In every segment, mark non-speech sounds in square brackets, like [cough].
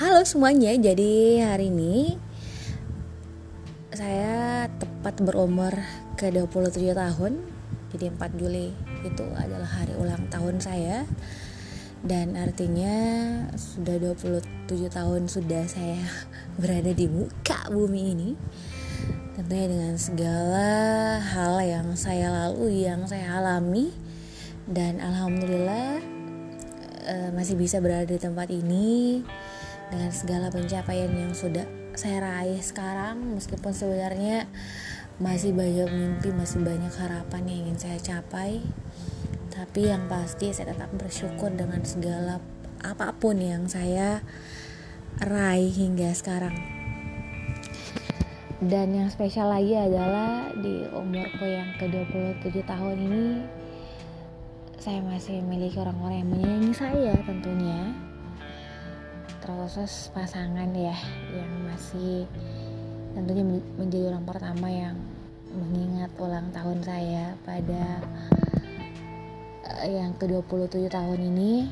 Halo semuanya, jadi hari ini saya tepat berumur ke 27 tahun Jadi 4 Juli itu adalah hari ulang tahun saya. Dan artinya sudah 27 tahun sudah saya [laughs] berada di muka bumi ini. Tentunya dengan segala hal yang saya lalui, yang saya alami. Dan Alhamdulillah eh, masih bisa berada di tempat ini dengan segala pencapaian yang sudah saya raih sekarang meskipun sebenarnya masih banyak mimpi masih banyak harapan yang ingin saya capai. Tapi yang pasti saya tetap bersyukur dengan segala apa pun yang saya raih hingga sekarang. Dan yang spesial lagi adalah di umurku yang ke-27 tahun ini saya masih memiliki orang-orang yang menyayangi saya tentunya terkhusus pasangan ya yang masih tentunya menjadi orang pertama yang mengingat ulang tahun saya pada uh, yang ke-27 tahun ini.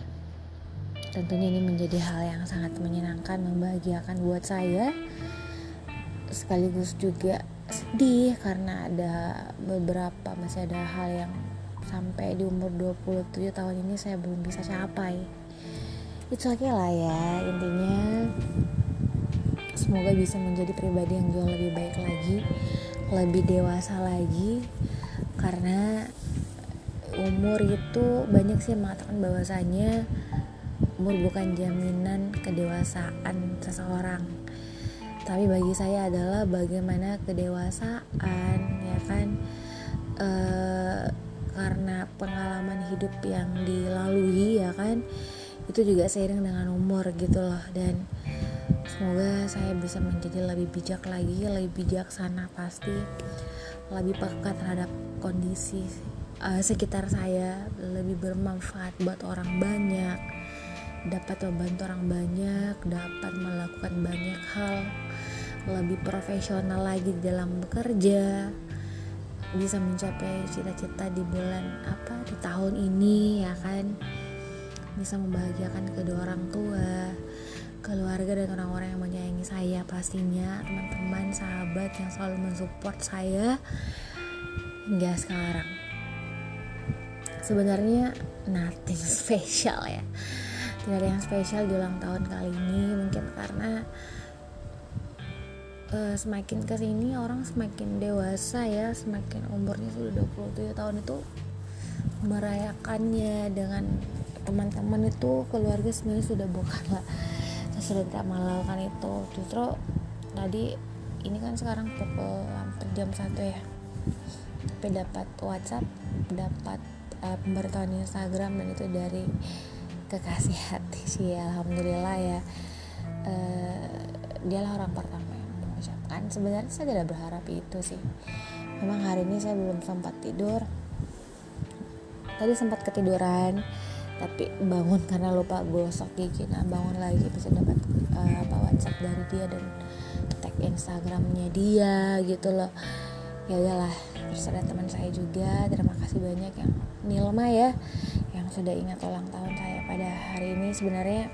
Tentunya ini menjadi hal yang sangat menyenangkan membahagiakan buat saya. Sekaligus juga sedih karena ada beberapa masih ada hal yang sampai di umur 27 tahun ini saya belum bisa capai itu oke okay lah ya intinya. Semoga bisa menjadi pribadi yang jauh lebih baik lagi lebih dewasa lagi. Karena umur itu banyak sih yang mengatakan bahwasanya umur bukan jaminan kedewasaan seseorang. Tapi bagi saya adalah bagaimana kedewasaan ya kan? E, karena pengalaman hidup yang dilalui ya kan itu juga seiring dengan umur gitu loh dan semoga saya bisa menjadi lebih bijak lagi lebih bijaksana pasti lebih peka terhadap kondisi uh, sekitar saya lebih bermanfaat buat orang banyak dapat membantu orang banyak dapat melakukan banyak hal lebih profesional lagi dalam bekerja bisa mencapai cita-cita di bulan apa di tahun ini ya kan bisa membahagiakan kedua orang tua keluarga dan orang-orang yang menyayangi saya pastinya. Teman-teman sahabat yang selalu mensupport saya hingga sekarang. Sebenarnya nothing special ya. Tidak ada yang spesial di ulang tahun kali ini. Mungkin karena uh, semakin ke sini orang semakin dewasa ya. Semakin umurnya sudah 27 tahun itu merayakannya dengan teman-teman itu keluarga sebenarnya sudah bukan lah saya sudah tidak itu. Justru tadi ini kan sekarang pukul hampir jam satu ya. Tapi dapat WhatsApp dapat uh, pemberitahuan Instagram dan itu dari kekasih hati sih. Alhamdulillah ya. Uh, dialah orang pertama yang mengucapkan. Sebenarnya saya tidak berharap itu sih. Memang hari ini saya belum sempat tidur. Tadi sempat ketiduran tapi bangun karena lupa gosok gigi nah bangun lagi bisa dapat uh, WhatsApp dari dia dan tag Instagramnya dia gitu loh. Ya udahlah terus ada teman saya juga. Terima kasih banyak yang Nilma ya yang sudah ingat ulang tahun saya pada hari ini. Sebenarnya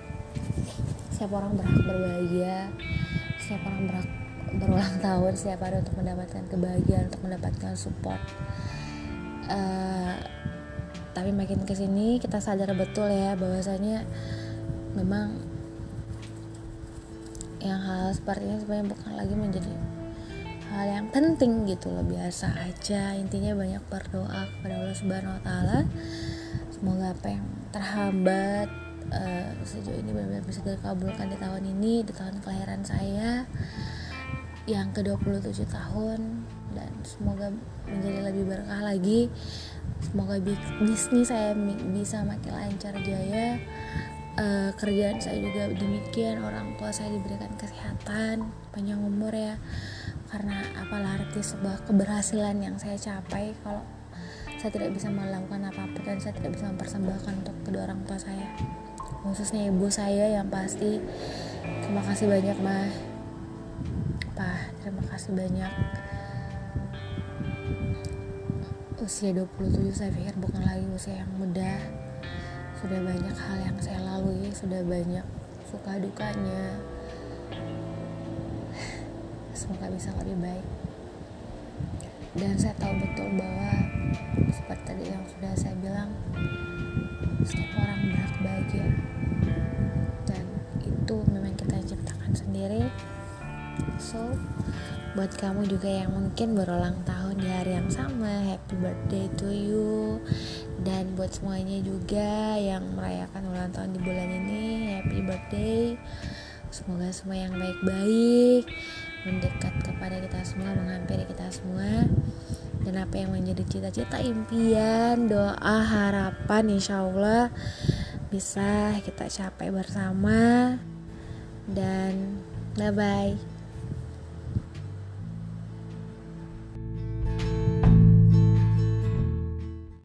setiap orang berhak berbahagia setiap orang berhak berulang tahun setiap hari untuk mendapatkan kebahagiaan untuk mendapatkan support uh, tapi makin ke sini kita sadar betul ya bahwasanya memang yang hal seperti ini sebenarnya bukan lagi menjadi hal yang penting gitu loh. Biasa aja. Intinya banyak berdoa kepada Allah Subhanahu Wa Taala. Semoga apa yang terhambat uh, sejauh ini benar-benar bisa dikabulkan di tahun ini di tahun kelahiran saya yang ke 27 tahun. Dan semoga menjadi lebih berkah lagi semoga bisnis saya bisa makin lancar jaya. Uh, kerjaan saya juga demikian orang tua saya diberikan kesehatan panjang umur ya. Karena apalah arti sebuah keberhasilan yang saya capai kalau saya tidak bisa melakukan apa pun dan saya tidak bisa mempersembahkan untuk kedua orang tua saya. Khususnya ibu saya yang pasti terima kasih banyak mah pak terima kasih banyak usia 27 saya pikir bukan lagi usia yang muda. Sudah banyak hal yang saya lalui sudah banyak suka dukanya. Semoga bisa lebih baik. Dan saya tahu betul bahwa seperti tadi yang sudah saya bilang setiap orang berhak bahagia. Dan itu memang kita ciptakan sendiri. So buat kamu juga yang mungkin berulang tahun di hari yang sama. Happy birthday to you. Dan buat semuanya juga yang merayakan ulang tahun di bulan ini happy birthday. Semoga semua yang baik-baik mendekat kepada kita semua menghampiri kita semua. Dan apa yang menjadi cita-cita impian doa harapan insya Allah bisa kita capai bersama. Dan bye bye